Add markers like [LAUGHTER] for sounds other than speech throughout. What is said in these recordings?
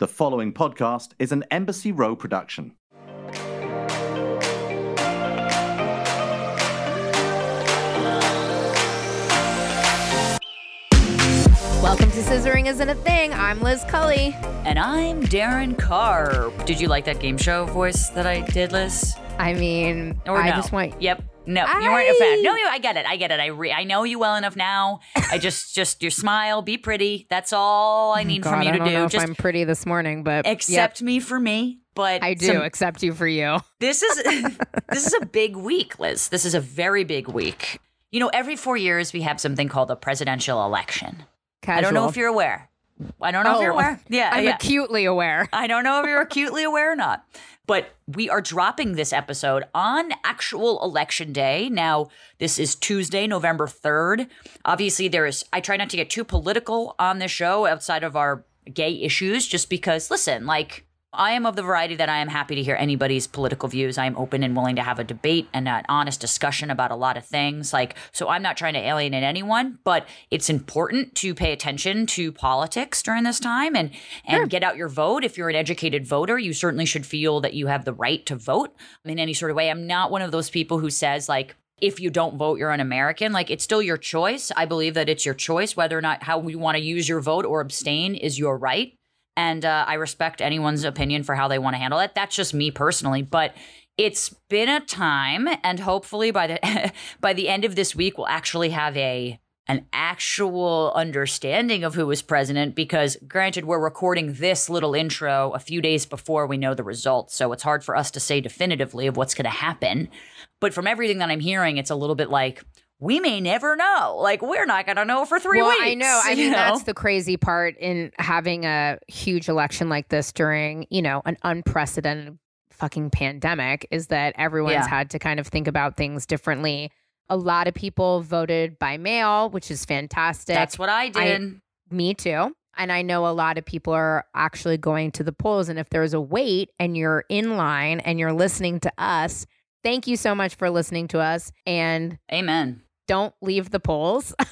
The following podcast is an Embassy Row production. Welcome to Scissoring Isn't a Thing. I'm Liz Cully. And I'm Darren Carr. Did you like that game show voice that I did, Liz? I mean, Or I no? just want. Yep. No, you weren't a fan. No, you. I get it. I get it. I re- I know you well enough now. I [LAUGHS] just just your smile, be pretty. That's all I oh need God, from you I to don't know do. if Just I'm pretty this morning, but yep, accept me for me. But I do some- accept you for you. this is [LAUGHS] this is a big week, Liz. This is a very big week. You know, every four years we have something called a presidential election. Casual. I don't know if you're aware. I don't know if you're Oh, aware. Yeah, I'm yeah. acutely aware. I don't know if you're acutely aware or not, but we are dropping this episode on actual election day. Now, this is Tuesday, November 3rd. Obviously, there is, I try not to get too political on this show outside of our gay issues, just because, listen, like, I am of the variety that I am happy to hear anybody's political views. I am open and willing to have a debate and an honest discussion about a lot of things. Like, so I'm not trying to alienate anyone, but it's important to pay attention to politics during this time and and get out your vote. If you're an educated voter, you certainly should feel that you have the right to vote in any sort of way. I'm not one of those people who says like if you don't vote, you're an American. Like it's still your choice. I believe that it's your choice whether or not how you want to use your vote or abstain is your right and uh, I respect anyone's opinion for how they want to handle it. That's just me personally, but it's been a time, and hopefully by the [LAUGHS] by the end of this week, we'll actually have a an actual understanding of who was president. Because granted, we're recording this little intro a few days before we know the results, so it's hard for us to say definitively of what's going to happen. But from everything that I'm hearing, it's a little bit like. We may never know. Like we're not going to know for three well, weeks. I know. I mean, know? that's the crazy part in having a huge election like this during, you know, an unprecedented fucking pandemic is that everyone's Yeah. had to kind of think about things differently. A lot of people voted by mail, which is fantastic. That's what I did. Me too. And I know a lot of people are actually going to the polls. And if there's a wait and you're in line and you're listening to us, thank you so much for listening to us. And Amen. Don't leave the polls [LAUGHS]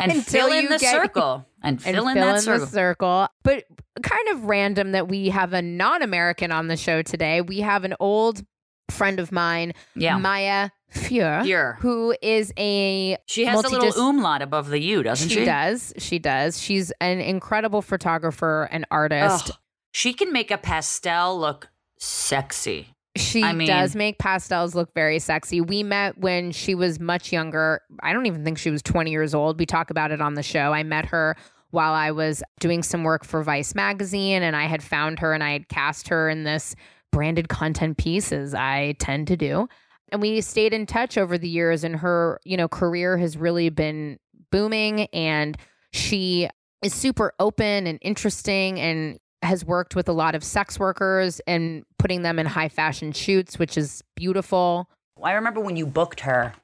And Until fill in you the get- circle. And and fill in fill that in circle. the circle. But kind of random that we have a non American on the show today. We have an old friend of mine, yeah. Maya Fuhr, Here. who is a She has a little umlaut above the U, doesn't she? she does. She does. She's an incredible photographer and artist. Ugh. She can make a pastel look sexy. She I mean- does make pastels look very sexy. We met when she was much younger. I don't even think she was 20 years old. We talk about it on the show. I met her while I was doing some work for Vice magazine and I had found her and I had cast her in this branded content piece as I tend to do. And we stayed in touch over the years and her, you know, career has really been booming and she is super open and interesting and has worked with a lot of sex workers and putting them in high fashion shoots, which is beautiful. I remember when you booked her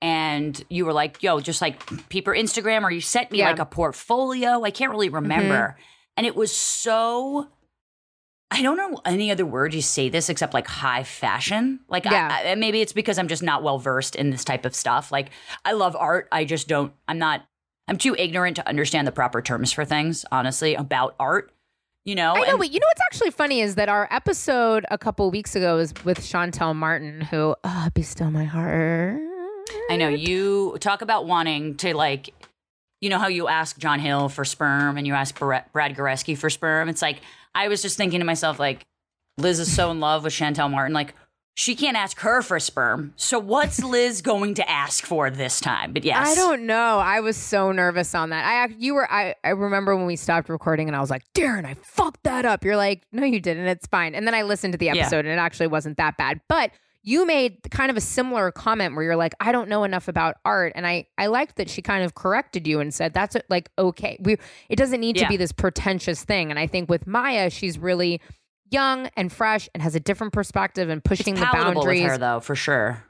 and you were like, yo, just like peep her Instagram or you sent me Yeah. like a portfolio. I can't really mm-hmm. remember. And it was so I don't know any other word you say this except like high fashion. Like, Yeah. I, I, maybe it's because I'm just not well versed in this type of stuff. Like, I love art. I just don't, I'm not, I'm too ignorant to understand the proper terms for things, honestly, about art. You know, I know, And- but you know what's actually funny is that our episode a couple weeks ago was with Shantell Martin, who, oh, be still my heart. I know you talk about wanting to like, you know how you ask John Hill for sperm and you ask Brad Goreski for sperm. It's like I was just thinking to myself, like Liz is so in love with Shantell Martin, like she can't ask her for sperm. So what's [LAUGHS] Liz going to ask for this time? But yes, I don't know. I was so nervous on that. I you were I I remember when we stopped recording and I was like, "Darren, I fucked that up." You're like, "No, you didn't. It's fine." And then I listened to the Yeah. episode and it actually wasn't that bad. But you made kind of a similar comment where you're like, "I don't know enough about art." And I I liked that she kind of corrected you and said, "That's like okay. We it doesn't need to be this pretentious thing." And I think with Maya, she's really young and fresh and has a different perspective and pushing the boundaries. with her though, for sure.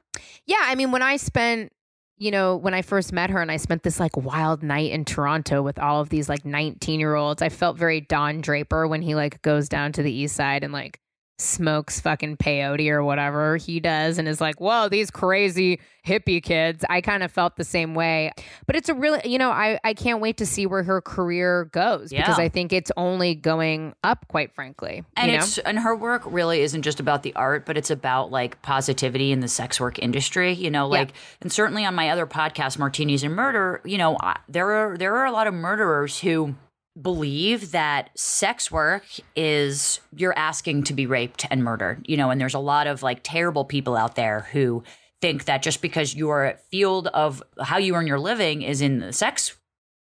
Yeah, I mean, when I spent, you know, when I first met her and I spent this like wild night in Toronto with all of these like 19 year olds, I felt very Don Draper when he like goes down to the east side and like smokes fucking peyote or whatever he does and is like, whoa, these crazy hippie kids. I kind of felt the same way. But it's a really, you know, I, I can't wait to see where her career goes because I think it's only going up, quite frankly. And you know? it's and her work really isn't just about the art, but it's about like positivity in the sex work industry. You know, Yeah. like and certainly on my other podcast, Martinis and Murder, you know, I, there are there are a lot of murderers who believe that sex work is you're asking to be raped and murdered. You know, and there's a lot of like terrible people out there who think that just because your field of how you earn your living is in the sex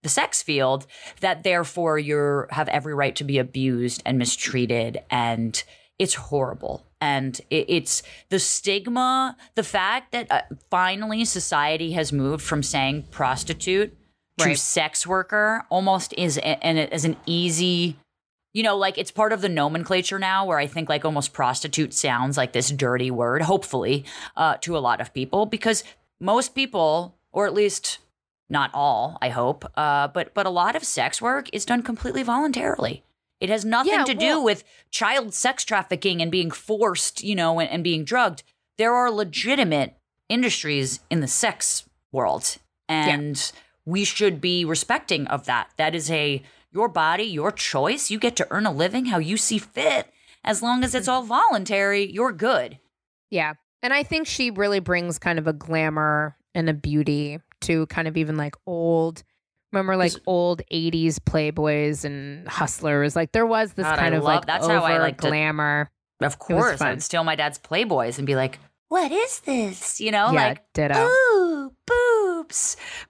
the sex field that therefore you have every right to be abused and mistreated and it's horrible and it, it's the stigma the fact that uh, finally society has moved from saying prostitute to Right. sex worker almost is and it is an easy you know like it's part of the nomenclature now where i think like almost prostitute sounds like this dirty word hopefully uh, to a lot of people because most people or at least not all i hope uh, but but a lot of sex work is done completely voluntarily. It has nothing Yeah, to do with child sex trafficking and being forced you know and, and being drugged. There are legitimate industries in the sex world and we should be respecting of that that is a your body your choice you get to earn a living how you see fit as long as it's mm-hmm. all voluntary you're good Yeah. And I think she really brings kind of a glamour and a beauty to kind of even like old, remember like old 80s Playboys and hustlers. Like there was this God, I kind of love- like that's over how I like to- glamour. of course i'd steal my dad's playboys and be like what is this you know yeah, like ditto. ooh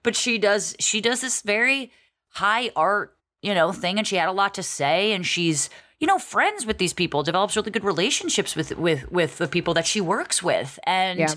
but she does she does this very high art you know thing and she had a lot to say and she's you know friends with these people develops really good relationships with with with the people that she works with and Yeah.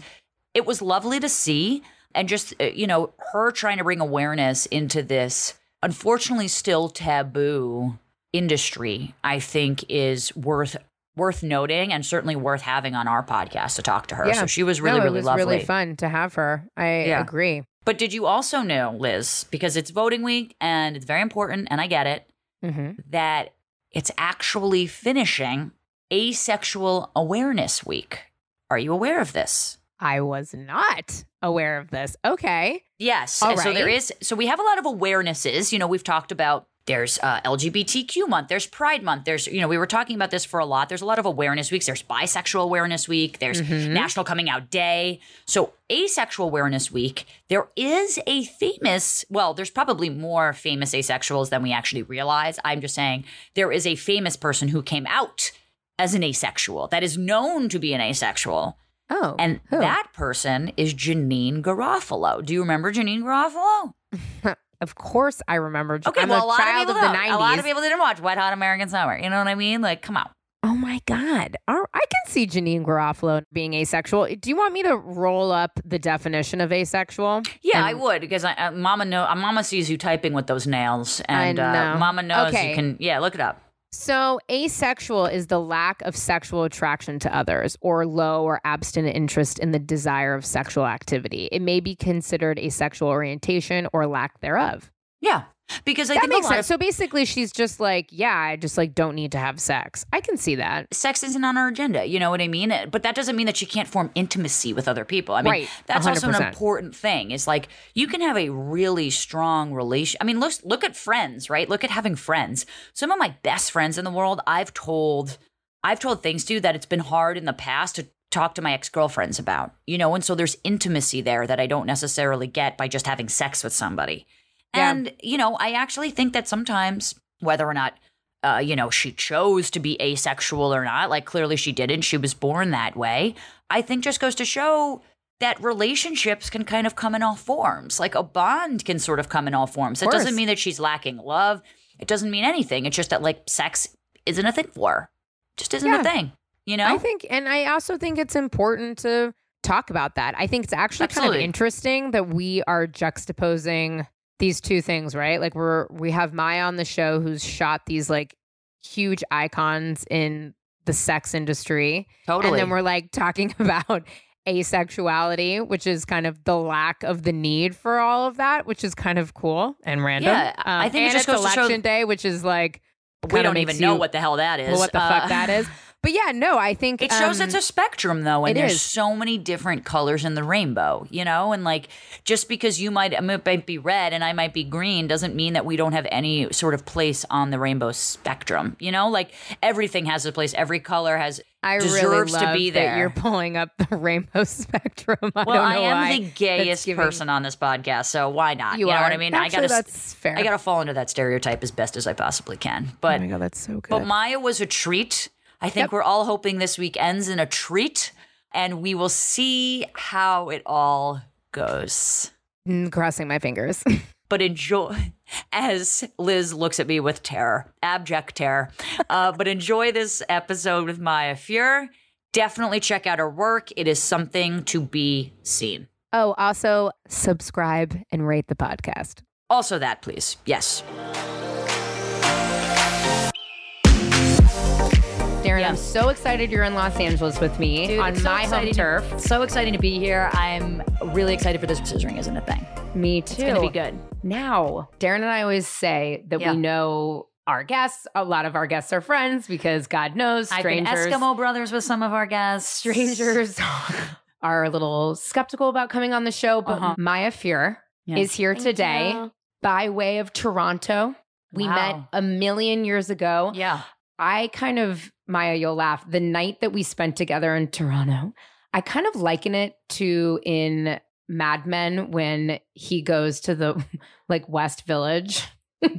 it was lovely to see and just uh, you know her trying to bring awareness into this unfortunately still taboo industry i think is worth worth noting and certainly worth having on our podcast to talk to her Yeah. so she was really no, really it was lovely really fun to have her. I Yeah. agree. But did you also know, Liz, because it's voting week and it's very important, and I get it, hmm that it's actually finishing Asexual Awareness Week. Are you aware of this? I was not aware of this. Okay. Yes. All So there right. is. So we have a lot of awarenesses. You know, we've talked about. There's uh, LGBTQ month. There's Pride month. There's you know we were talking about this for a lot. There's a lot of awareness weeks. There's Bisexual Awareness Week. There's Mhm. National Coming Out Day. So Asexual Awareness Week. There is a famous. Well, there's probably more famous asexuals than we actually realize. I'm just saying there is a famous person who came out as an asexual that is known to be an asexual. Oh. And who? that person is Janeane Garofalo. Do you remember Janeane Garofalo? [LAUGHS] of course I remember. Okay, I'm well, a a lot child of of, people the don't. 90s. A lot of people didn't watch Wet Hot American Summer. You know what I mean? Like, come on. Oh my God. I can see Janeane Garofalo being asexual. Do you want me to roll up the definition of asexual? Yeah, And- I would because I, uh, Mama know uh, Mama sees you typing with those nails, and I Uh. Mama knows Okay. you can. Yeah, look it up. So, asexual is the lack of sexual attraction to others or low or abstinent interest in the desire of sexual activity. It may be considered a sexual orientation or lack thereof. Yeah, because I that think makes a lot sense. So basically, she's just like, yeah, I just like don't need to have sex. I can see that. sex isn't on her agenda. You know what I mean? But that doesn't mean that she can't form intimacy with other people. I mean, Right, that's also an important thing. Is like you can have a really strong relation. I mean, look look at friends, right? Look at having friends. Some of my best friends in the world, I've told, I've told things to that it's been hard in the past to talk to my ex girlfriends about. You know, and so there's intimacy there that I don't necessarily get by just having sex with somebody. Yeah. And you know, I actually think that sometimes whether or not uh, you know, she chose to be asexual or not. Like clearly she didn't. She was born that way. I think just goes to show that relationships can kind of come in all forms. Like a bond can sort of come in all forms. It doesn't mean that she's lacking love. It doesn't mean anything. It's just that like sex isn't a thing for her. Just isn't Yeah. a thing. You know? I think, and I also think it's important to talk about that. I think it's actually kind of interesting that we are juxtaposing these two things, right? Like we're we have Maya on the show who's shot these like huge icons in the sex industry, totally. and then we're like talking [LAUGHS] about asexuality, which is kind of the lack of the need for all of that, which is kind of cool and random. Um, I think it just it's goes to show- election day, which is like we don't even know what the hell that is. well, what the Uh, fuck that is. [LAUGHS] but yeah, no, I think It shows um, it's a spectrum though, and there's is. so many different colors in the rainbow, you know? And like just because you might, might be red and I might be green doesn't mean that we don't have any sort of place on the rainbow spectrum, you know? Like everything has a place, every color has I deserves really love to be that there. you're pulling up the [LAUGHS] rainbow spectrum. I well, I know am why. the gayest giving- person on this podcast, so why not? You know are. what I mean? Actually, I gotta that's fair. I gotta fall into that stereotype as best as I possibly can. But Oh my god, that's so good. But Maya was a treat. I think Yep. we're all hoping this week ends in a treat, and we will see how it all goes. Mm, crossing my fingers. [LAUGHS] But enjoy, [LAUGHS] as Liz looks at me with terror, abject terror. Uh, [LAUGHS] but enjoy this episode with Maya Fuhr. Definitely check out her work. It is something to be seen. oh, also subscribe and rate the podcast. Also, that, please. Yes. Darren, Yeah. I'm so excited you're in Los Angeles with me Dude, on it's so my home exciting to- turf. So exciting to be here. I'm really excited for this scissoring isn't a thing. Me too. It's going to be good. Now, Darren and I always say that Yeah. we know our guests. A lot of our guests are friends because God knows strangers. I've been Eskimo brothers with some of our guests. strangers [LAUGHS] are a little skeptical about coming on the show, but Uh-huh. Maya Fuhr Yeah. is here today you. by way of Toronto. We Wow. met a million years ago. Yeah. I kind of, Maya, you'll laugh. The night that we spent together in Toronto, I kind of liken it to in Mad Men when he goes to the [LAUGHS] like West Village. [LAUGHS] and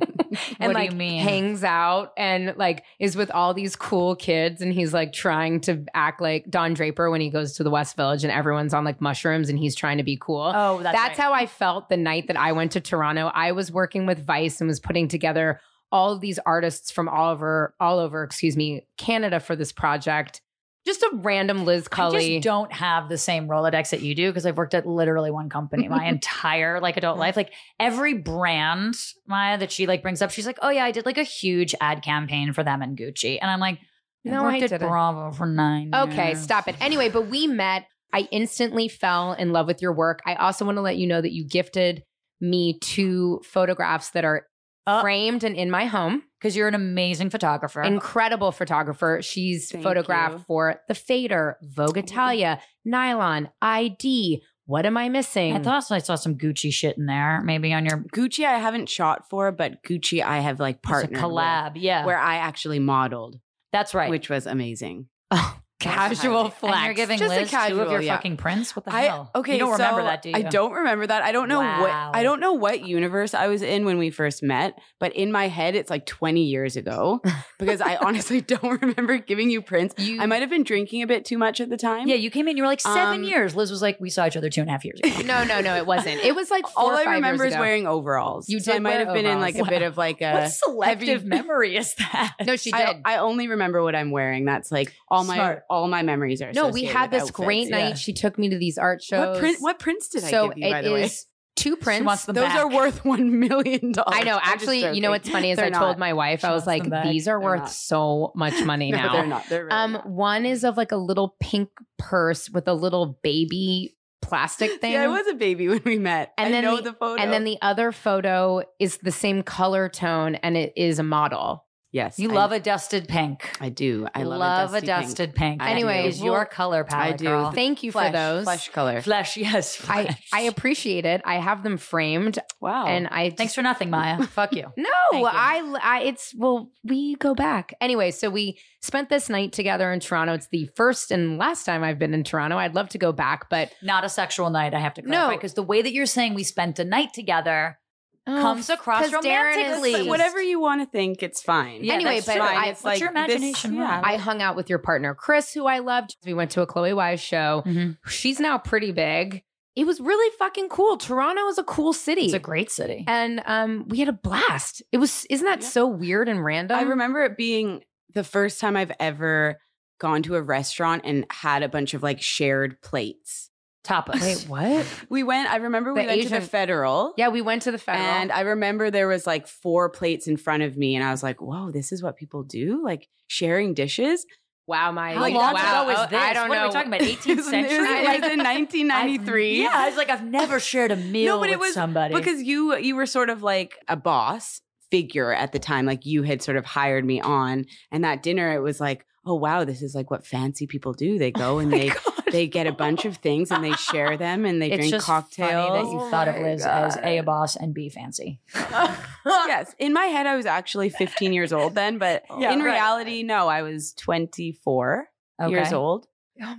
What do like you mean? hangs out and like is with all these cool kids and he's like trying to act like Don Draper when he goes to the West Village and everyone's on like mushrooms and he's trying to be cool. Oh, that's, That's right. how I felt the night that I went to Toronto. I was working with Vice and was putting together all of these artists from all over, all over, excuse me, Canada for this project. Just a random Liz I Cully. just don't have the same Rolodex that you do because I've worked at literally one company my [LAUGHS] entire like adult life. Like every brand, Maya, that she like brings up, she's like, "Oh yeah, I did like a huge ad campaign for them and Gucci," and I'm like, "I No, I worked at didn't." Bravo for nine. Okay, years." stop it. Anyway, but we met. I instantly fell in love with your work. I also want to let you know that you gifted me two photographs that are Uh, framed and in my home. because you're an amazing photographer. Incredible photographer. She's Thank photographed you. for The Fader, Vogue Italia, Nylon, ID. What am I missing? I thought I saw some Gucci shit in there, maybe on your Gucci I haven't shot for, but Gucci I have like it's a partnered collab. yeah, where I actually modeled, that's right. which was amazing. oh, casual And flex. and you're giving Just a Liz two of your yeah. fucking prints. What the I hell? okay. you don't remember so that, do you? I don't remember that. I don't know Wow. what I don't know what universe I was in when we first met, but in my head it's like 20 years ago [LAUGHS] because I honestly [LAUGHS] don't remember giving you prints. You- I might have been drinking a bit too much at the time. Yeah, you came in. You were like seven Um, years. Liz was like, we saw each other two and a half years ago. [LAUGHS] no, no, no, it wasn't. It was like four All or I remember years is ago. wearing overalls. You So I might wear have been in like overalls. a bit of like a what selective heavy- memory is that? No, she did. I, I only remember what I'm wearing. That's like all my All my memories are. no, we had this great outfits. night. yeah. She took me to these art shows. What print? What prints did so I give you? By it the way, two prints. those back. are worth [LAUGHS] one million dollars. I know. Actually, you know what's funny is They're I told my wife, She I was like, these are They're worth not. so much [LAUGHS] money No, now. they're not. They're really Um, not. one is of like a little pink purse with a little baby plastic thing. [LAUGHS] Yeah, I was a baby when we met. And I then know the- the, photo. and then the other photo is the same color tone and it is a model. Yes, You I- love a dusted pink. I do. I love, a a dusty dusted pink. I Anyway, Anyway, well, your color palette. I do. girl. Thank you flesh, for those. flesh color. Flesh, [LAUGHS] yes. I, flesh. I appreciate it. I have them framed wow. and I Thanks just- for nothing, Maya. [LAUGHS] Fuck you. No, you. I, I, it's, well, we go back. Anyway, so we spent this night together in Toronto. It's the first and last time I've been in Toronto. I'd love to go back, but Not a sexual night, I have to No. clarify. Because the way that you're saying we spent a night together comes across Darren is- romantically. But whatever you want to think, it's fine. Yeah, Anyway, but true. I- it's It's What's like your this- imagination? yeah. I hung out with your partner, Chris, who I loved. We went to a Chloe Wise show. Mhm. She's now pretty big. It was really fucking cool. Toronto is a cool city. It's a great city. and um, we had a blast. It was, isn't that Yeah. so weird and random? I remember it being the first time I've ever gone to a restaurant and had a bunch of like shared plates. Tapas. Wait, what? We went, I remember we The went to Asian- the Federal. Yeah, we went to the federal. And I remember there was like four plates in front of me, and I was like, "Whoa, this is what people do? Like sharing dishes." wow, my How Like, long wow, ago is oh, this? I don't what know. are we talking about? It 18th was, century? it was, Like, in [LAUGHS] 1993. yeah, I was like, I've never shared a meal but it with was somebody. because you you were sort of like a boss figure at the time. Like you had sort of hired me on. And that dinner, it was like, oh wow, this is like what fancy people do. They go [LAUGHS] and they they get a bunch of things and they share them and they It's drink just cocktails. funny that you Oh thought of my Liz as A, a boss, and B, fancy. [LAUGHS] yes. In my head, I was actually 15 years old then, but [LAUGHS] Yeah, in right. reality, no, I was 24 years Okay. old.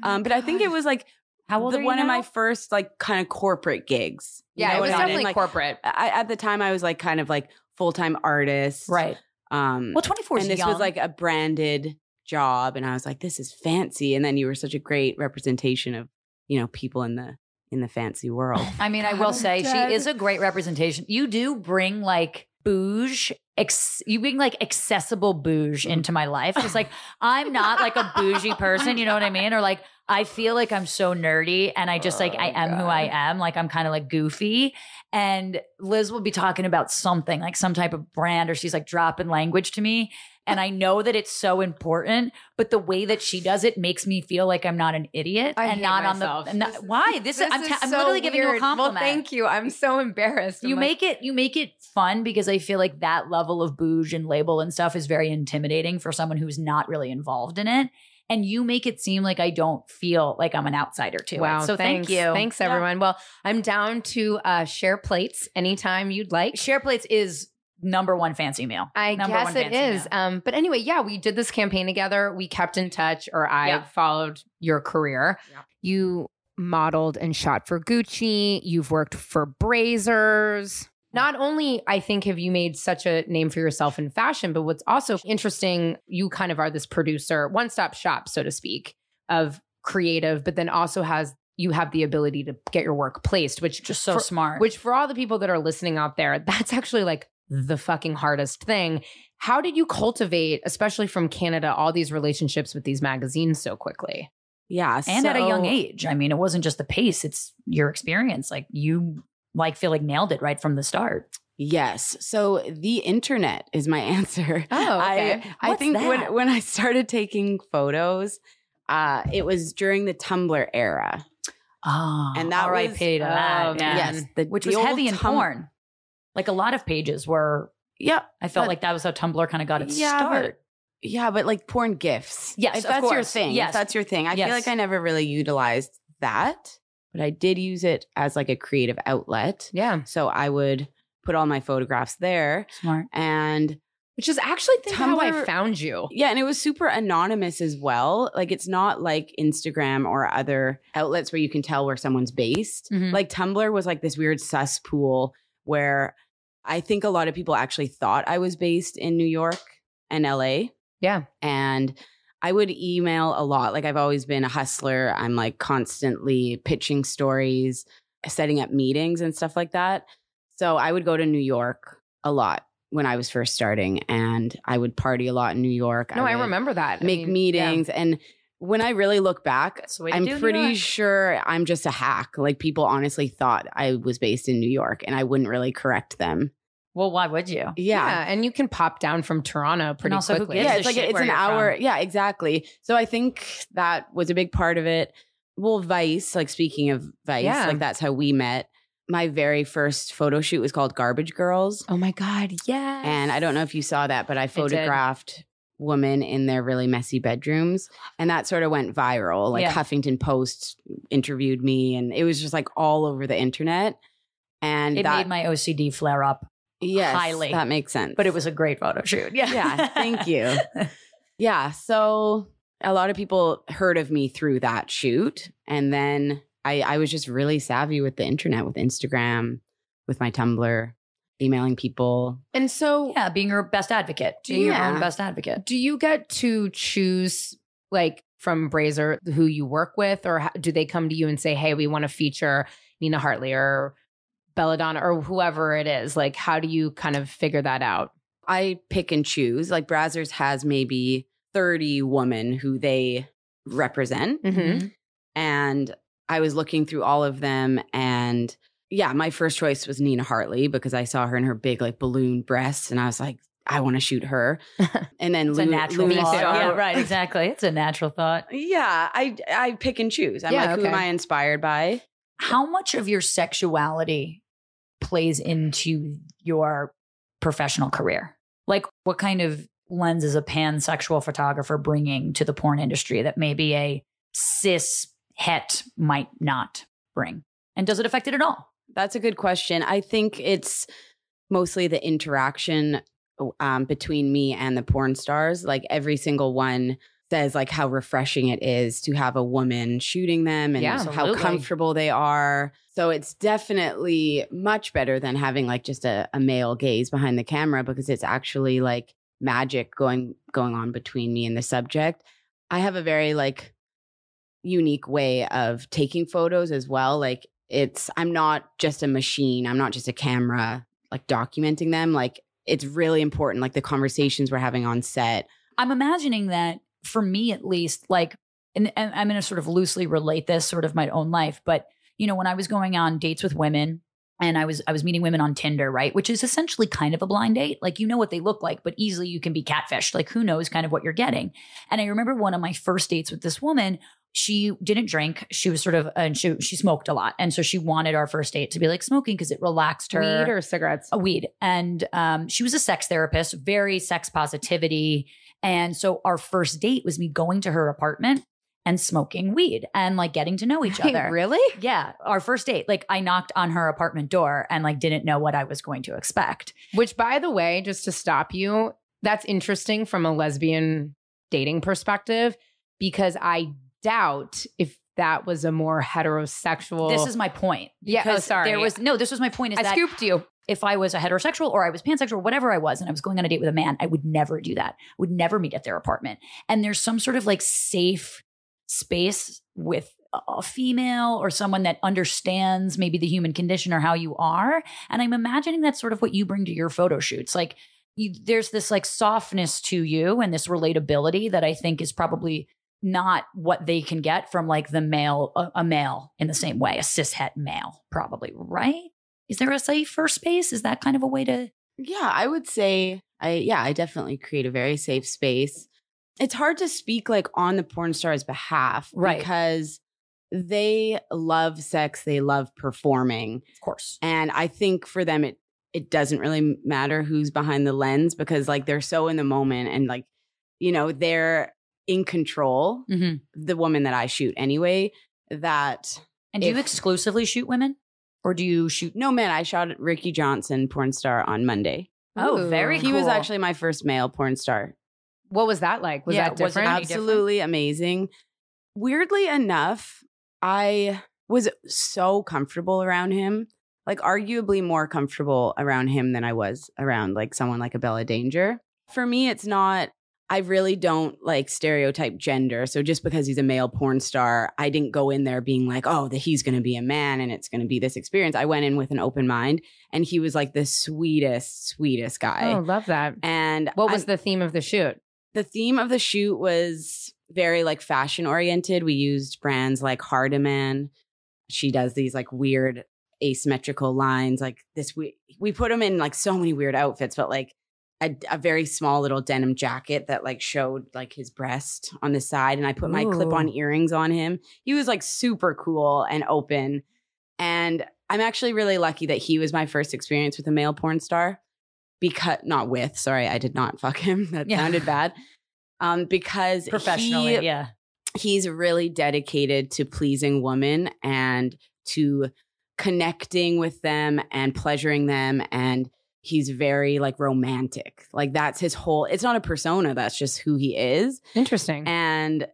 Um, but I think it was like How old the, are you one of my first like kind of corporate gigs. You Yeah, know it was what I mean? definitely Like, corporate. I, at the time, I was like kind of like full time artist. Right. Um, Well, 24 is and this young. was like a branded job, and I was like, this is fancy. And then you were such a great representation of you know people in the in the fancy world. I mean, I will say she is a great representation. You do bring like bouge, ex- you bring like accessible bouge into my life. It's like [LAUGHS] I'm not like a bougie person, you know what I mean? Or like I feel like I'm so nerdy and I just like I am who I am. Like I'm kind of like goofy. And Liz will be talking about something like some type of brand, or she's like dropping language to me. And I know that it's so important, but the way that she does it makes me feel like I'm not an idiot I and not myself. on the. and not- why? This, is, [LAUGHS] I'm, ta- I'm so literally giving you a weird. compliment. Well, thank you. I'm so embarrassed. I'm You like, make it you make it fun because I feel like that level of bouge and label and stuff is very intimidating for someone who's not really involved in it. And you make it seem like I don't feel like I'm an outsider to Wow. it. So thanks. thank you. Thanks, Yeah. everyone. Well, I'm down to uh, share plates anytime you'd like. Share plates is number one fancy meal. I Number guess it is. Um, but anyway, yeah, we did this campaign together. We kept in touch, or I Yeah. followed your career. Yeah. You modeled and shot for Gucci. You've worked for Brazzers. Not only, I think, have you made such a name for yourself in fashion, but what's also interesting, you kind of are this producer, one stop shop, so to speak, of creative, but then also has you have the ability to get your work placed, which Just so for- smart. which for all the people that are listening out there, [LAUGHS] that's actually like the fucking hardest thing. How did you cultivate, especially from Canada, all these relationships with these magazines so quickly? Yeah, and at a young age. I mean, it wasn't just the pace, it's your experience. Like you like feel like nailed it right from the start. Yes. So the internet is my [LAUGHS] answer. Oh, okay. I, I think that? when when I started taking photos, uh, it was during the Tumblr era. Oh, And that R.I.P. was- to that. oh, yeah. man. Yes, the- Which the was heavy in Tum- porn. Like a lot of pages were Yeah, I felt But- like that was how Tumblr kind of got its Yeah, but- start. Yeah, but like porn gifs. Yes, if that's your thing. Yes. That's your thing. I Yes. feel like I never really utilized that, but I did use it as like a creative outlet. Yeah. So I would put all my photographs there, Smart. and Which is actually think how I found you. Yeah, and it was super anonymous as well. Like it's not like Instagram or other outlets where you can tell where someone's based. Mhm. Like Tumblr was like this weird cesspool where I think a lot of people actually thought I was based in New York and LA. Yeah. And I would email a lot. Like I've always been a hustler. I'm like constantly pitching stories, setting up meetings and stuff like that. So I would go to New York a lot when I was first starting and I would party a lot in New York. No, I, would remember that. I Make mean, meetings and when I really look back, That's the way to I'm pretty sure I'm just a hack. Like people honestly thought I was based in New York and I wouldn't really correct them. Well, why would you? Yeah. Yeah. and you can pop down from Toronto pretty also, quickly. Yeah, it's like it's an hour. from. Yeah, exactly. So I think that was a big part of it. Well, Vice, like speaking of Vice, Yeah. like that's how we met. My very first photo shoot was called Garbage Girls. Oh my God. Yeah. And I don't know if you saw that, but I did. photographed women in their really messy bedrooms. And that sort of went viral. Like Yeah. Huffington Post interviewed me, and it was just like all over the internet. And It that, made my OCD flare up, yes, highly. that makes sense. but it was a great photo shoot. Yeah. Yeah, thank you. [LAUGHS] yeah. So a lot of people heard of me through that shoot. And then I, I was just really savvy with the internet, with Instagram, with my Tumblr, emailing people. and so yeah, being your best advocate, being your own best advocate. do you get to choose like from Brazzer who you work with, or do they come to you and say, "Hey, we want to feature Nina Hartley or Belladonna or whoever it is"? Like, how do you kind of figure that out? I pick and choose. Like Brazzers has maybe 30 women who they represent. Mhm. And I was looking through all of them and yeah, my first choice was Nina Hartley because I saw her in her big like balloon breasts and I was like, I want to shoot her. [LAUGHS] And then It's a natural Luna thought. Yeah, right. Exactly. It's a natural thought. Yeah, I I pick and choose. I'm Yeah, like, who am. I inspired by? How much of your sexuality plays into your professional career? Like, what kind of lens is a pansexual photographer bringing to the porn industry that maybe a cis het might not bring? And does it affect it at all? That's a good question. I think it's mostly the interaction um, between me and the porn stars. Like every single one says like how refreshing it is to have a woman shooting them and Yeah, how comfortable they are. So it's definitely much better than having like just a, a male gaze behind the camera because it's actually like magic going going on between me and the subject. I have a very like unique way of taking photos as well. Like it's I'm not just a machine. I'm not just a camera like documenting them. Like it's really important like the conversations we're having on set. I'm imagining that for me at least, like, and, and I'm going to sort of loosely relate this sort of my own life, but you know, when I was going on dates with women and I was I was meeting women on Tinder, right, which is essentially kind of a blind date. Like you know what they look like, but easily you can be catfished. Like who knows kind of what you're getting. And I remember one of my first dates with this woman. She didn't drink. She was sort of and she she smoked a lot, and so she wanted our first date to be like smoking because it relaxed her. Weed or cigarettes? a weed. And um, she was a sex therapist very sex positivity. And so our first date was me going to her apartment and smoking weed and like getting to know each Wait, other. really? yeah our first date. Like i knocked on her apartment door and like didn't know what i was going to expect. Which, by the way, just to stop you, that's interesting from a lesbian dating perspective because I doubt if that was a more heterosexual. this is my point Yeah, oh, sorry. there was no this was my point is I that scooped you. if I was a heterosexual or I was pansexual, whatever I was, and I was going on a date with a man, I would never do that. I would never meet at their apartment. And there's some sort of like safe space with a- a female or someone that understands maybe the human condition or how you are. And I'm imagining that's sort of what you bring to your photo shoots. Like you, there's this like softness to you and this relatability that I think is probably not what they can get from like the male, a, a male in the same way, a cishet male, probably, right? Is there a safer space? Is that kind of a way to? Yeah, I would say I yeah, I definitely create a very safe space. It's hard to speak like on the porn star's behalf Right. because they love sex, they love performing. Of course. And I think for them it it doesn't really matter who's behind the lens because like they're so in the moment and like you know, they're in control, Mhm. the woman that I shoot anyway, that And do you exclusively shoot women, or do you shoot? no man, I shot Ricky Johnson porn star on Monday. Oh, Ooh. very He was actually my first male porn star. What was that like? Was Yeah, that was different? any absolutely amazing. Weirdly enough, I was so comfortable around him, like arguably more comfortable around him than I was around like someone like Abella Danger. For me, it's not. I really don't like stereotype gender. So just because he's a male porn star, I didn't go in there being like, oh, that he's going to be a man and it's going to be this experience. I went in with an open mind, and he was like the sweetest, sweetest guy. Oh, love that. And What was the theme of the shoot? the theme of the shoot was very like fashion oriented. We used brands like Hardiman. She does these like weird asymmetrical lines, like this. We we put him in like so many weird outfits, but like a, a very small little denim jacket that like showed like his breast on the side, and I put my clip on earrings on him. He was like super cool and open, and I'm actually really lucky that he was my first experience with a male porn star because not with sorry i did not fuck him [LAUGHS] that Yeah. sounded bad um because professionally. he- yeah. he's really dedicated to pleasing women and to connecting with them and pleasuring them and he's very like romantic like that's his whole it's not a persona that's just who he is Interesting. and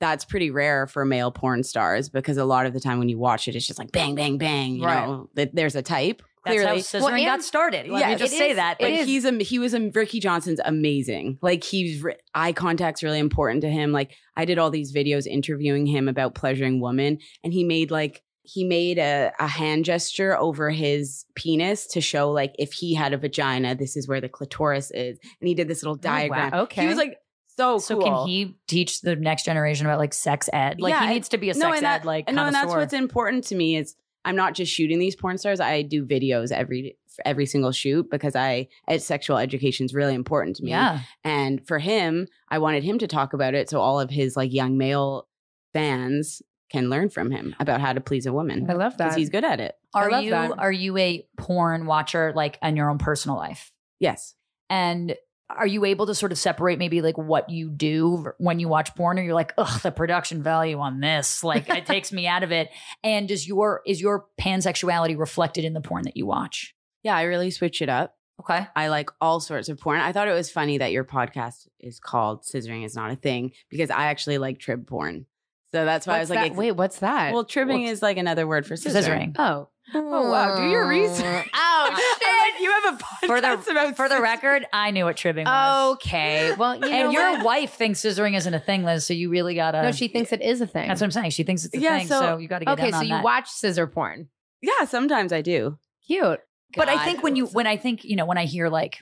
that's pretty rare for male porn stars because a lot of the time when you watch it it's just like bang bang bang you Right. know that there's a type That's clearly how scissoring Well, and- got started. Let me just say is- that. but It is. he's a he was a Ricky Johnson's amazing. Like he's eye contact's really important to him. Like I did all these videos interviewing him about pleasuring women, and he made like he made a, a hand gesture over his penis to show like if he had a vagina, this is where the clitoris is, and he did this little oh, diagram. Oh, Okay. he was like so so cool. can he teach the next generation about like sex ed? Like Yeah, he needs to be a no, sex that- ed like and no, and that's what's important to me is I'm not just shooting these porn stars. I do videos every every single shoot because I ed- sexual education is really important to me. yeah. And for him, I wanted him to talk about it so all of his like young male fans can learn from him about how to please a woman I love that. because he's good at it. I Are love you that. are you a porn watcher like in your own personal life? Yes. And are you able to sort of separate maybe like what you do when you watch porn or you're like, ugh, the production value on this, like it takes me out of it. [LAUGHS] And is your is your pansexuality reflected in the porn that you watch? Yeah, I really switch it up. Okay. I like all sorts of porn. I thought it was funny that your podcast is called Scissoring is Not a Thing because I actually like trib porn. So that's why I was like, that? ex- wait, what's that? well, tribbing Well, is like another word for scissoring. Scissoring. oh, Oh wow, do your research. Oh, [LAUGHS] oh [LAUGHS] shit! you have a podcast For the about for the record, I knew what tribbing was. Okay, well, you know and your what? wife thinks scissoring isn't a thing, Liz. So you really gotta. no, she thinks it is a thing. That's what I'm saying. She thinks it's a Yeah, thing, so, so- you got to get okay, in so you that. watch scissor porn. Yeah, sometimes I do. Cute. But I think when you when I think you know when I hear like,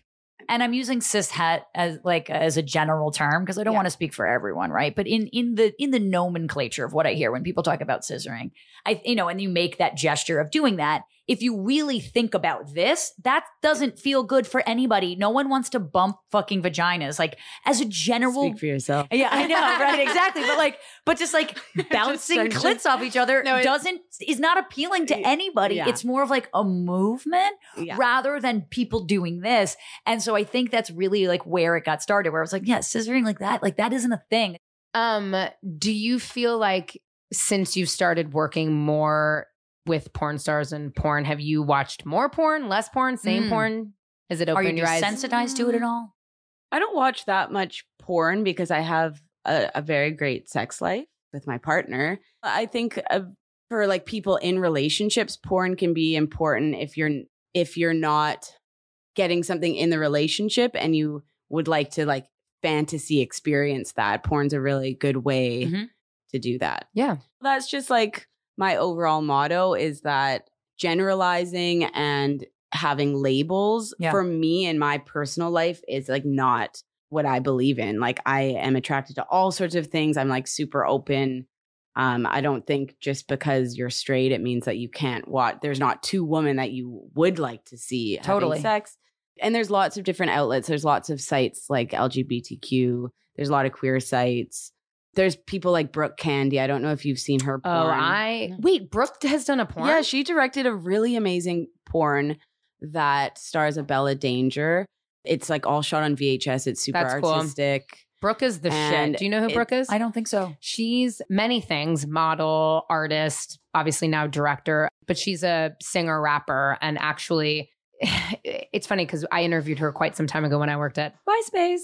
and I'm using cis het as like as a general term because I don't Yeah. want to speak for everyone, right? But in in the in the nomenclature of what I hear when people talk about scissoring, I you know, and you make that gesture of doing that. If you really think about this, that doesn't feel good for anybody. No one wants to bump fucking vaginas. Like as a general Speak for yourself. yeah, I know, right? Exactly. But like, but just like [LAUGHS] bouncing Just- clits off each other No, it- doesn't is not appealing to anybody. Yeah. It's more of like a movement Yeah. rather than people doing this. And so I think that's really like where it got started, where I was like, yeah, scissoring like that, like that isn't a thing. Um, do you feel like since you've started working more with porn stars and porn, have you watched more porn, less porn, same Mm. porn? Has it Are you your eyes? desensitized to it at all? I don't watch that much porn because I have a, a very great sex life with my partner. I think uh, for like people in relationships, porn can be important if you're if you're not getting something in the relationship and you would like to like fantasy experience that. Porn's a really good way Mhm. to do that. Yeah. That's just like my overall motto is that generalizing and having labels Yeah. for me in my personal life is like not what I believe in. Like I am attracted to all sorts of things. I'm like super open. Um, I don't think just because you're straight, it means that you can't watch. There's not two women that you would like to see Totally. sex. And there's lots of different outlets. There's lots of sites like LGBTQ. There's a lot of queer sites. There's people like Brooke Candy. I don't know if you've seen her oh, porn. Oh, I wait. Brooke has done a porn. Yeah, she directed a really amazing porn that stars Abella Danger. It's like all shot on VHS. It's super That's cool. artistic. Brooke is the And shit. Do you know who it- Brooke is? I don't think so. She's many things model, artist, obviously now director, but she's a singer, rapper, and actually, [LAUGHS] it's funny because I interviewed her quite some time ago when I worked at MySpace.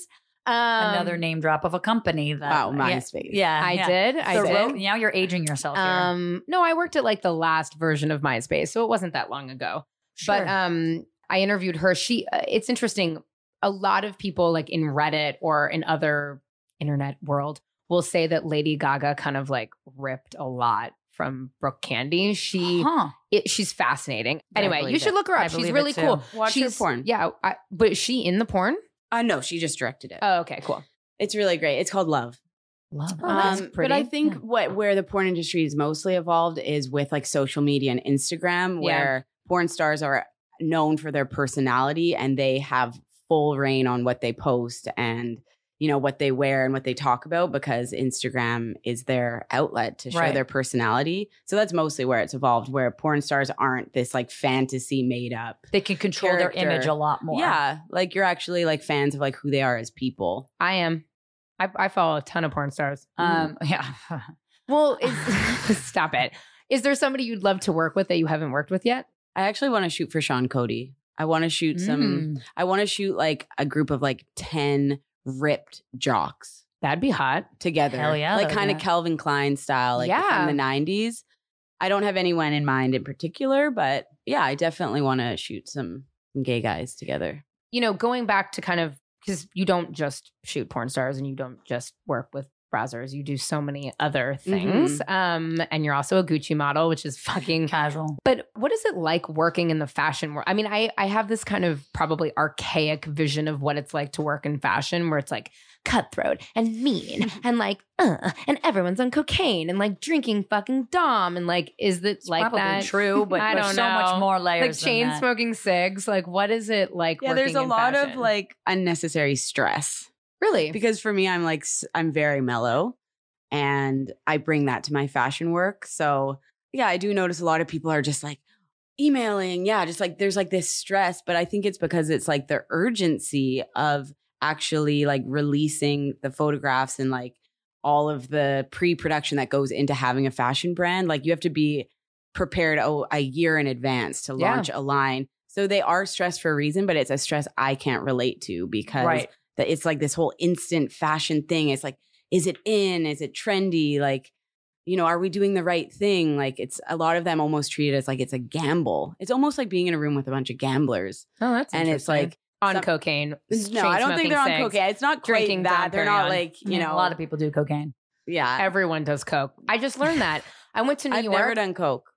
Um, Another name drop of a company that Wow, MySpace. Yeah, I yeah. did. I So, did. well, now you're aging yourself here. Um, no, I worked at like the last version of MySpace, so it wasn't that long ago. But Sure. um, I interviewed her. She, uh, it's interesting. A lot of people, like in Reddit or in other internet world, will say that Lady Gaga kind of like ripped a lot from Brooke Candy. She, huh. it, she's fascinating. Anyway, you should it. look her up. She's really cool. Watch her she's, porn. Yeah, I, but is she in the porn? Uh, no, she just directed it. Oh, okay, cool. it's really great. It's called Love. Love. Oh, that's Um, but I think Yeah. what where the porn industry is mostly evolved is with like social media and Instagram, Yeah. where porn stars are known for their personality and they have full reign on what they post and you know what they wear and what they talk about because Instagram is their outlet to show Right. their personality. So that's mostly where it's evolved, where porn stars aren't this like fantasy made up. They can control their image a lot more. Yeah, like you're actually like fans of like who they are as people. I am. I, I follow a ton of porn stars. Um, [LAUGHS] yeah. Well, is, [LAUGHS] stop it. Is there somebody you'd love to work with that you haven't worked with yet? I actually want to shoot for Sean Cody. I want to shoot some. Mm. I want to shoot like a group of like ten ripped jocks That'd be hot. together. Hell yeah, like kind of Calvin Klein style, like Yeah. from the '90s. I don't have anyone in mind in particular, but yeah, I definitely want to shoot some gay guys together. You know, going back to kind of because you don't just shoot porn stars and you don't just work with Brazzers. You do so many other things. Um, and you're also a Gucci model, which is fucking [LAUGHS] Casual. But what is it like working in the fashion world? I mean, I I have this kind of probably archaic vision of what it's like to work in fashion, where it's like cutthroat and mean [LAUGHS] and like uh, and everyone's on cocaine and like drinking fucking dom and like is it It's like that? true, [LAUGHS] but I don't so much more layers. Like chain that. smoking cigs. Like what is it like? Yeah, there's a lot of like unnecessary stress really because for me, I'm like I'm very mellow, and I bring that to my fashion work. So yeah, I do notice a lot of people are just like emailing. Yeah, just like there's like this stress, but I think it's because it's like the urgency of actually like releasing the photographs and like all of the pre-production that goes into having a fashion brand. Like you have to be prepared oh, a year in advance to Yeah. launch a line. So they are stressed for a reason, but it's a stress I can't relate to because Right. That it's like this whole instant fashion thing. It's like, is it in? Is it trendy? Like, you know, are we doing the right thing? Like, it's a lot of them almost treat it as like it's a gamble. It's almost like being in a room with a bunch of gamblers, Oh, that's and it's like on some- cocaine. no, I don't think they're on cocaine. It's not quite drinking that. They're not Dom like you know a lot of people do cocaine. Yeah, Everyone does coke. I just learned that. I went to New I've York. never done coke,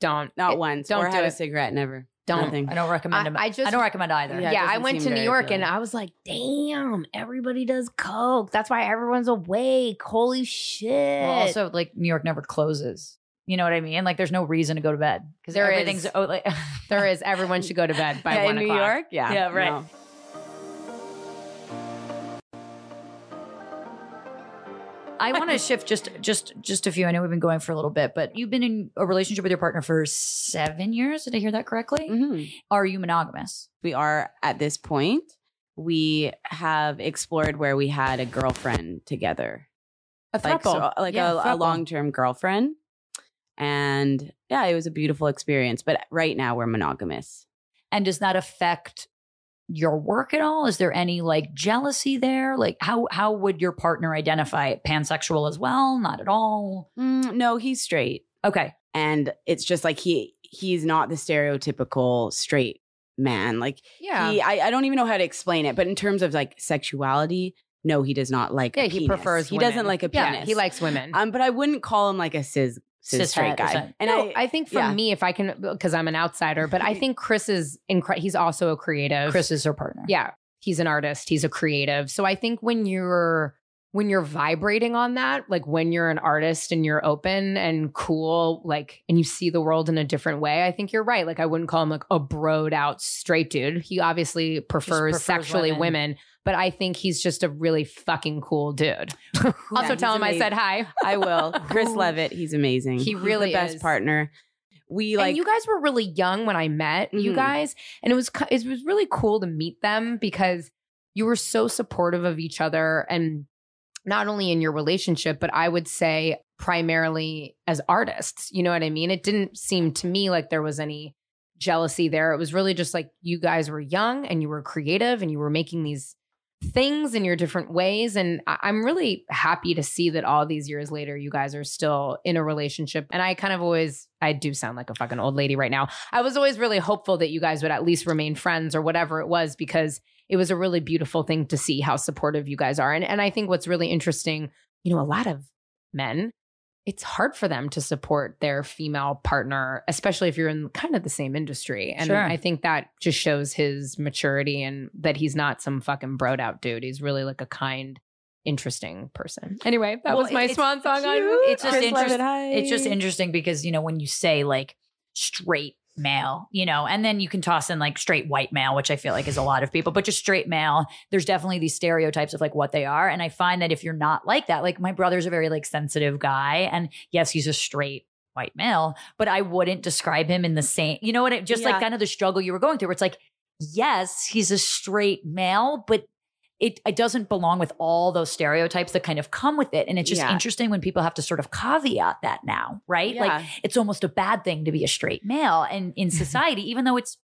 don't not It- once, don't or do had a cigarette. Never. Don't. Nothing. I don't recommend I- them. I I, just- don't recommend either. Yeah, Yeah, I went to New very York and. I was like, damn, everybody does coke. That's why everyone's awake. Holy shit. Well, also, like New York never closes. You know what I mean? Like, there's no reason to go to bed because everything's is. oh, like [LAUGHS] there is everyone should go to bed by yeah, one in New. York. Yeah, Yeah, right. no. I want to shift just just just a few. I know we've been going for a little bit, but you've been in a relationship with your partner for seven years. Did I hear that correctly? Mhm. Are you monogamous? We are at this point. We have explored where we had a girlfriend together. A like so, like Yeah, a, a long term girlfriend. And yeah, it was a beautiful experience. But right now we're monogamous. And does that affect your work at all? Is there any like jealousy there? Like how how would your partner identify it? Pansexual as well? Not at all. Mm, no, he's straight, Okay. and it's just like he he's not the stereotypical straight man. Like Yeah. he, I, I don't even know how to explain it. But in terms of like sexuality, no, he does not like. a yeah, he penis. prefers He women. doesn't like a Yeah, penis. he likes women. Um, but I wouldn't call him like a cis cis Cis straight guy. And no, I, I, think for yeah. me, if I can, because I'm an outsider, but I [LAUGHS] think Chris is incredible. He's also a creative. Chris is her partner. yeah, he's an artist. He's a creative. So I think when you're when you're vibrating on that, like when you're an artist and you're open and cool, like and you see the world in a different way, I think you're right. Like I wouldn't call him like a broed out straight dude. He obviously prefers, prefers sexually women. women. but I think he's just a really fucking cool dude. [LAUGHS] also he's tell him I said hi. I will. Chris [LAUGHS] Levitt, he's amazing. He He's really the best is. partner. We like and you guys were really young when I met you Mhm. guys, and it was it was really cool to meet them because you were so supportive of each other, and not only in your relationship, but I would say primarily as artists. You know what I mean? It didn't seem to me like there was any jealousy there. It was really just like you guys were young and you were creative and you were making these things in your different ways. And I'm really happy to see that all these years later, you guys are still in a relationship. And I kind of always, I do sound like a fucking old lady right now. I was always really hopeful that you guys would at least remain friends or whatever it was because it was a really beautiful thing to see how supportive you guys are. And, and I think what's really interesting, you know, a lot of men, it's hard for them to support their female partner, especially if you're in kind of the same industry. And Sure. I think that just shows his maturity and that he's not some fucking broed out dude. He's really like a kind, interesting person. Anyway, that Well, was my swan song on It's just Chris interest- Levitt, hi. It's just interesting because you know when you say like straight male, you know, and then you can toss in like straight white male, which I feel like is a lot of people, but just straight male. There's definitely these stereotypes of like what they are, and I find that if you're not like that, like my brother's a very like sensitive guy, and yes, he's a straight white male, but I wouldn't describe him in the same. You know what? I, just Yeah. like kind of the struggle you were going through. Where it's like, yes, he's a straight male, but. It, it doesn't belong with all those stereotypes that kind of come with it. And it's just Yeah. interesting when people have to sort of caveat that now, right? Like it's almost a bad thing to be a straight male and in [LAUGHS] society even though it's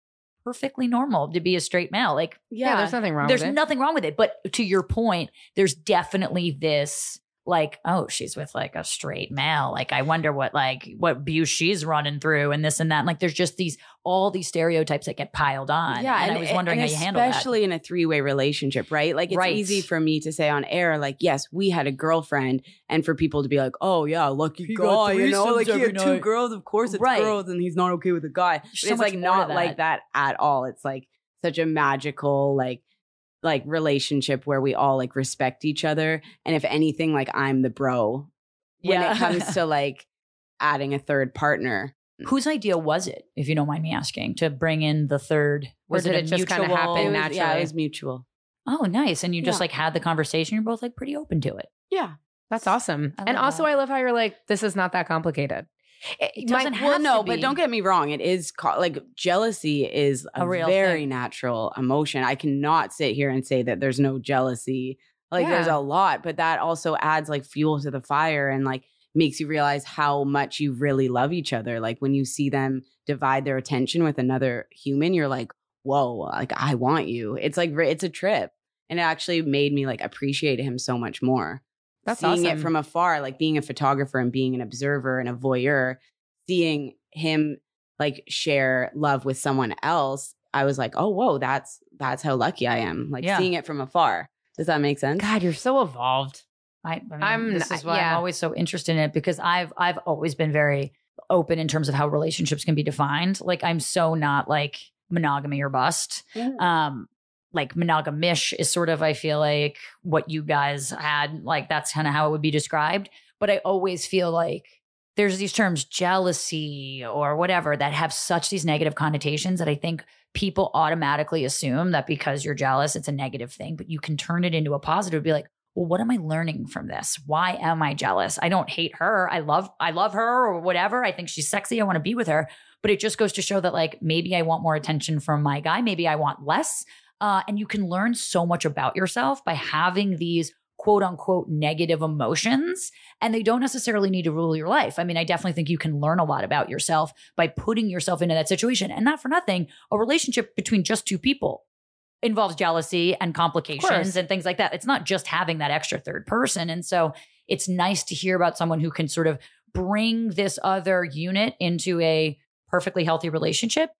perfectly normal to be a straight male like Yeah, there's nothing wrong there's with it. nothing wrong with it but to your point there's definitely this like oh she's with like a straight male like i wonder what like what abuse she's running through and this and that and like there's just these all these stereotypes that get piled on Yeah, and, i was wondering and how you handle that especially in a three-way relationship, right? Like it's Right. easy for me to say on air, like, yes, we had a girlfriend, and for people to be like, oh yeah, lucky He guy, you know, like he every had two girls. Of course, it's Right. girls, and he's not okay with a guy. So it's like not that. like that at all. It's like such a magical, like like relationship where we all like respect each other, and if anything, like I'm the bro when Yeah. it comes to like adding a third partner. [LAUGHS] whose idea was it if you don't mind me asking to bring in the third Or was it, it a just kinda mutual- happen naturally? yeah, it was mutual. Oh, nice. And you just Yeah. like had the conversation. You're both like pretty open to it. Yeah. That's awesome. And love also, that. I love how you're like, this is not that complicated. It doesn't well, have no, to but don't get me wrong. It is ca- like jealousy is a, A real very thing. natural emotion. I cannot sit here and say that there's no jealousy. Like there's a lot, but that also adds like fuel to the fire and like makes you realize how much you really love each other. Like when you see them divide their attention with another human, you're like, whoa, like I want you. It's like it's a trip. And it actually made me like appreciate him so much more. That's seeing awesome. it from afar, like being a photographer and being an observer and a voyeur, seeing him like share love with someone else, I was like, oh, whoa, that's that's how lucky I am. Like Yeah. seeing it from afar. Does that make sense? God, you're so evolved. I, I mean, I'm this is why yeah. I'm always so interested in it because I've I've always been very open in terms of how relationships can be defined. Like I'm so not like monogamy or bust. Um like monogamish is sort of I feel like what you guys had like that's kind of how it would be described, but I always feel like there's these terms jealousy or whatever that have such these negative connotations that I think people automatically assume that because you're jealous it's a negative thing, but you can turn it into a positive be like well what am i learning from this? Why am i jealous? I don't hate her. I love i love her or whatever. I think she's sexy. I want to be with her. But it just goes to show that like maybe i want more attention from my guy. Maybe i want less uh, and you can learn so much about yourself by having these quote unquote negative emotions and they don't necessarily need to rule your life i mean i definitely think you can learn a lot about yourself by putting yourself into that situation and not for nothing a relationship between just two people involves jealousy and complications and things like that. It's not just having that extra third person. And so it's nice to hear about someone who can sort of bring this other unit into a perfectly healthy relationship,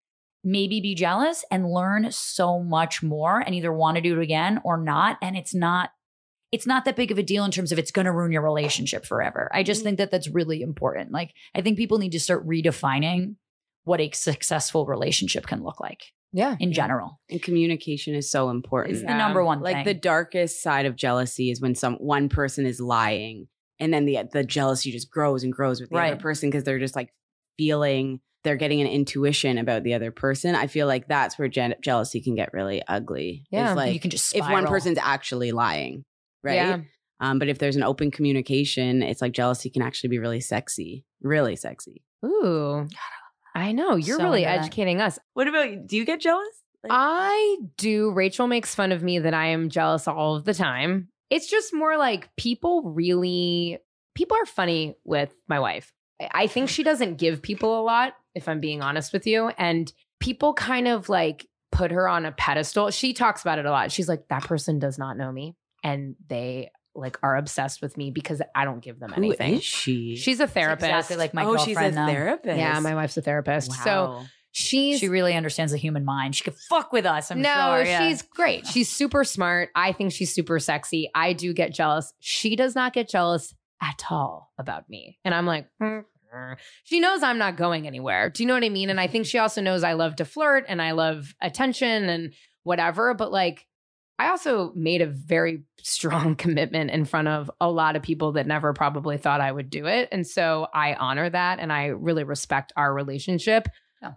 maybe be jealous and learn so much more and either want to do it again or not. And it's not it's not that big of a deal in terms of it's going to ruin your relationship forever. I just mm-hmm. think that that's really important. Like I think people need to start redefining what a successful relationship can look like Yeah. in general. And communication is so important. It's the number um, one like thing. the darkest side of jealousy is when some one person is lying and then the the jealousy just grows and grows with the Right. other person because they're just like feeling they're getting an intuition about the other person. I feel like that's where je- jealousy can get really ugly. Yeah. Like you can just if one person's actually lying, right? Yeah. Um, but if there's an open communication, it's like jealousy can actually be really sexy, really sexy. Ooh. I know. You're So really into that. educating us. What about you? Do you get jealous? I do. Rachel makes fun of me that I am jealous all of the time. It's just more like people really, people are funny with my wife. I- I think she doesn't give people a lot, if I'm being honest with you. And people kind of like put her on a pedestal. She talks about it a lot. She's like, that person does not know me. And they like are obsessed with me because I don't give them anything. Who is she? She's a therapist. exactly like my oh, she's a though. therapist. yeah, my wife's a therapist. So Wow. she's She really understands the human mind. She could fuck with us. I'm no, sure. yeah. she's great. She's super smart. I think she's super sexy. I do get jealous. She does not get jealous at all about me. And I'm like, "Hmm, hmm." She knows I'm not going anywhere. Do you know what I mean? And I think she also knows I love to flirt and I love attention and whatever. But like, I also made a very strong [LAUGHS] commitment in front of a lot of people that never probably thought I would do it. And so I honor that and I really respect our relationship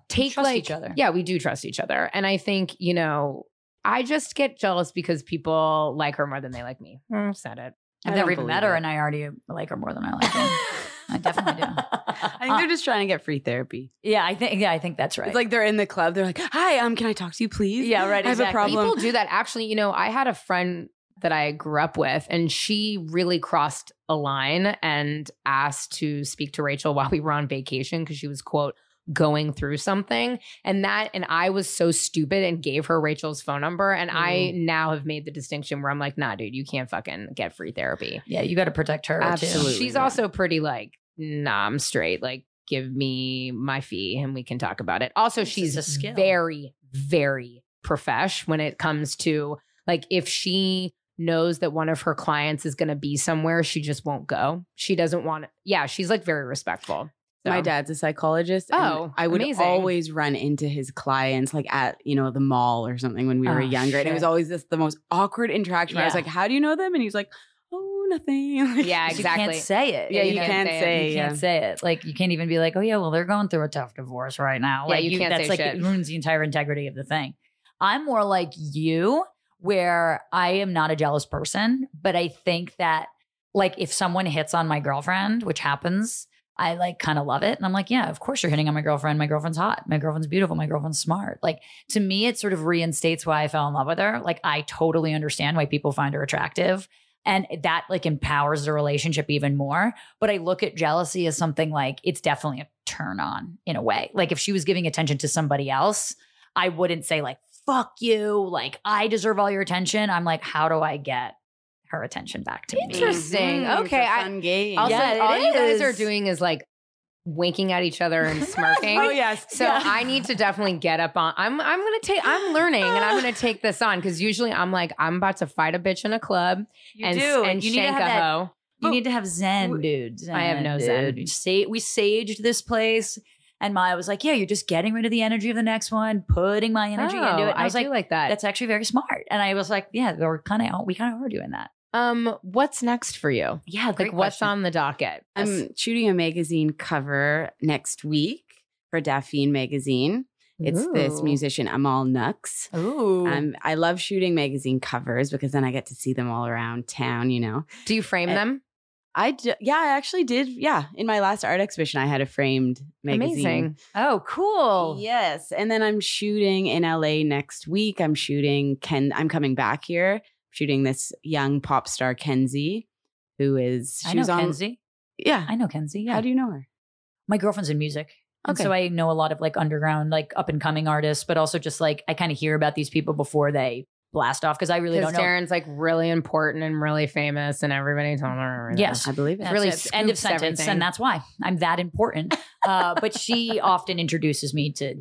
take trust like each other. yeah we do trust each other and i think you know i just get jealous because people like her more than they like me Hmm, said it I've never even met her, it. and I already like her more than I like her. [LAUGHS] I definitely do. [LAUGHS] I think they're just trying to get free therapy. Yeah, I think. Yeah, I think that's right. It's like they're in the club. They're like, "Hi, um, can I talk to you, please?" Yeah, right, I have a exactly. problem. people do that actually you know i had a friend that i grew up with and she really crossed a line and asked to speak to rachel while we were on vacation because she was quote going through something and that and i was so stupid and gave her rachel's phone number and i mm. now have made the distinction where i'm like nah dude you can't fucking get free therapy yeah, you got to protect her. Absolutely. Too. She's yeah. also pretty like, nah, I'm straight. Like, give me my fee and we can talk about it. Also, This she's a skill. very, very profesh when it comes to like if she knows that one of her clients is going to be somewhere, she just won't go. She doesn't want it. Yeah, she's like very respectful. My dad's a psychologist. and Oh, I would amazing. always run into his clients like at you know the mall or something when we were Oh, younger, and it was always this the most awkward interaction. Where I was like, "How do you know them?" And he's like, "Oh, nothing." [LAUGHS] Like, Yeah, You exactly. can't say it. Yeah, you you can't say it. say. You yeah. can't say it. Like you can't even be like, oh yeah, well they're going through a tough divorce right now. Yeah, like you can't that's say like shit. it ruins the entire integrity of the thing. I'm more like you, where I am not a jealous person, but I think that like if someone hits on my girlfriend, which happens, I like kind of love it. And I'm like, yeah, of course you're hitting on my girlfriend. My girlfriend's hot. My girlfriend's beautiful. My girlfriend's smart. Like to me, it sort of reinstates why I fell in love with her. Like I totally understand why people find her attractive. And that like empowers the relationship even more. But I look at jealousy as something like it's definitely a turn on in a way. Like if she was giving attention to somebody else, I wouldn't say like, fuck you. Like I deserve all your attention. I'm like, how do I get her attention back to me? Interesting. Mhm, Okay, it's a I- fun game. Also, Yeah, it all you guys are doing is like winking at each other and [LAUGHS] smirking. oh yes. So I need to definitely get up on. I'm I'm gonna take. I'm learning and I'm gonna [GASPS] take this on because usually I'm like I'm about to fight a bitch in a club You and do. and you need shank a that hoe. You need to have Zen, dude. I have no Zen. dude. Sa- we saged this place, and Maya was like, "Yeah, you're just getting rid of the energy of the next one, putting my energy into it." And I, Oh, I, was do like, like that. "That's actually very smart." And I was like, "Yeah, we're kind of we kind of are doing that." um, what's next for you? Yeah, Like, what's on the docket? I'm shooting a magazine cover next week for Daphne magazine. It's this musician Amal Nux. Ooh, Um, I love shooting magazine covers because then I get to see them all around town. You know, Do you frame Uh, them? I d- yeah, I actually did. Yeah, in my last art exhibition, I had a framed magazine. Amazing. oh, cool. Yes, and then I'm shooting in LA next week. I'm shooting Ken. I'm coming back here, shooting this young pop star Kenzie, who is I know was on. Kenzie. Yeah, I know Kenzie. Yeah, how do you know her? my girlfriend's in music. And Okay. so I know a lot of like underground, like up and coming artists, but also just like I kind of hear about these people before they blast off because I really Because don't know. Darren's like really important and really famous, and everybody told her. everything. Yes. I believe it. Really it. end of sentence, everything. and that's why I'm that important. Uh, but she [LAUGHS] often introduces me to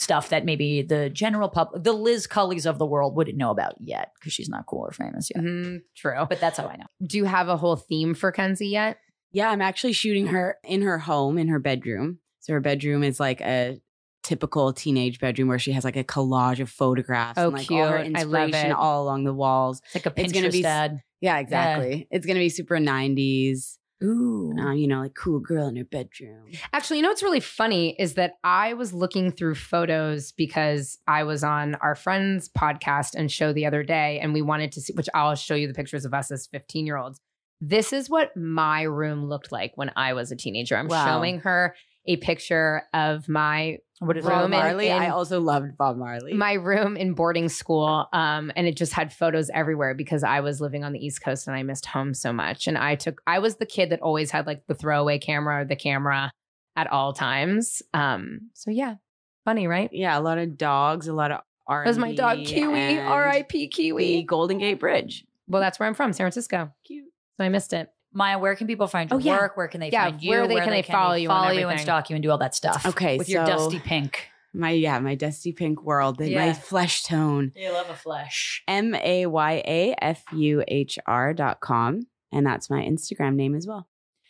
stuff that maybe the general public, the Liz Cullys of the world, wouldn't know about yet because she's not cool or famous yet. Mhm, true. But that's how I know. Do you have a whole theme for Kenzie yet? Yeah, I'm actually shooting her in her home, in her bedroom. So her bedroom is like a typical teenage bedroom where she has like a collage of photographs Oh, and like all her cute. I love inspiration it. all along the walls. It's like a It's gonna Pinterest be- ad. Yeah, exactly. It's gonna be super 90s. Ooh. Uh, you know, like cool girl in her bedroom. Actually, you know what's really funny is that I was looking through photos because I was on our friend's podcast and show the other day, and we wanted to see, which I'll show you the pictures of us as 15 year olds. This is what my room looked like when I was a teenager. I'm Wow. showing her a picture of my what is Roman Bob? Marley. in- I also loved Bob Marley. my room in boarding school um and it just had photos everywhere because i was living on the east coast and i missed home so much and i took i was the kid that always had like the throwaway camera or the camera at all times um so yeah funny right yeah, a lot of dogs, a lot of R. was my dog kiwi rip kiwi Golden Gate Bridge. well that's where i'm from san francisco Cute. so i missed it Maya, where can people find your Oh, yeah. work? Where can they Yeah, find you? where they- can they follow you and follow you and stalk you and do all that stuff? Okay, with your so- dusty pink. My yeah, my dusty pink world, the- Yeah. my flesh tone. You love a flesh. M A Y A F U H R dot com. And that's my Instagram name as well.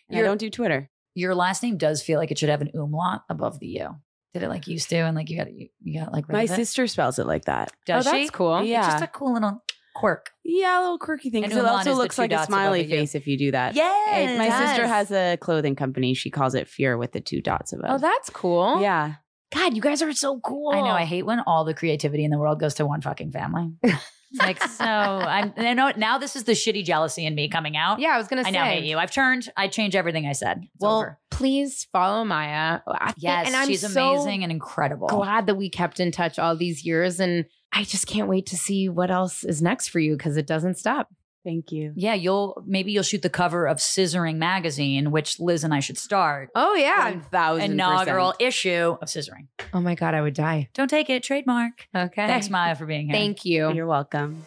And I You're- don't do Twitter. Your last name does feel like it should have an umlaut above the U. Did it like used to? And like you got you, you got like My of it? sister spells it like that. Does oh she? that's cool Yeah. It's just a cool little quirk. Yeah, a little quirky thing. And 'cause it umlaut also is the looks two like a dots above smiley the U. face if you do that. Yeah, And my sister has a clothing company. She calls it Fear with the two dots above. oh that's cool yeah. god you guys are so cool I know. I hate when all the creativity in the world goes to one fucking family. It's like [LAUGHS] so. I'm. I know now. This is the shitty jealousy in me coming out. yeah i was gonna say I now hate you. I've turned. I change everything I said. It's well over. please follow maya I think- Yes, and i'm she's so amazing and incredible. glad that we kept in touch all these years and i just can't wait to see what else is next for you because it doesn't stop Thank you. Yeah, you'll maybe you'll shoot the cover of Scissoring magazine, which Liz and I should start. oh yeah One thousand Inaugural issue of Scissoring. oh my god i would die Don't take it. Trademark. okay Thanks, Maya, for being here. thank you You're welcome.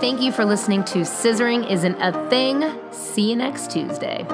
thank you for listening to scissoring isn't a thing see you next tuesday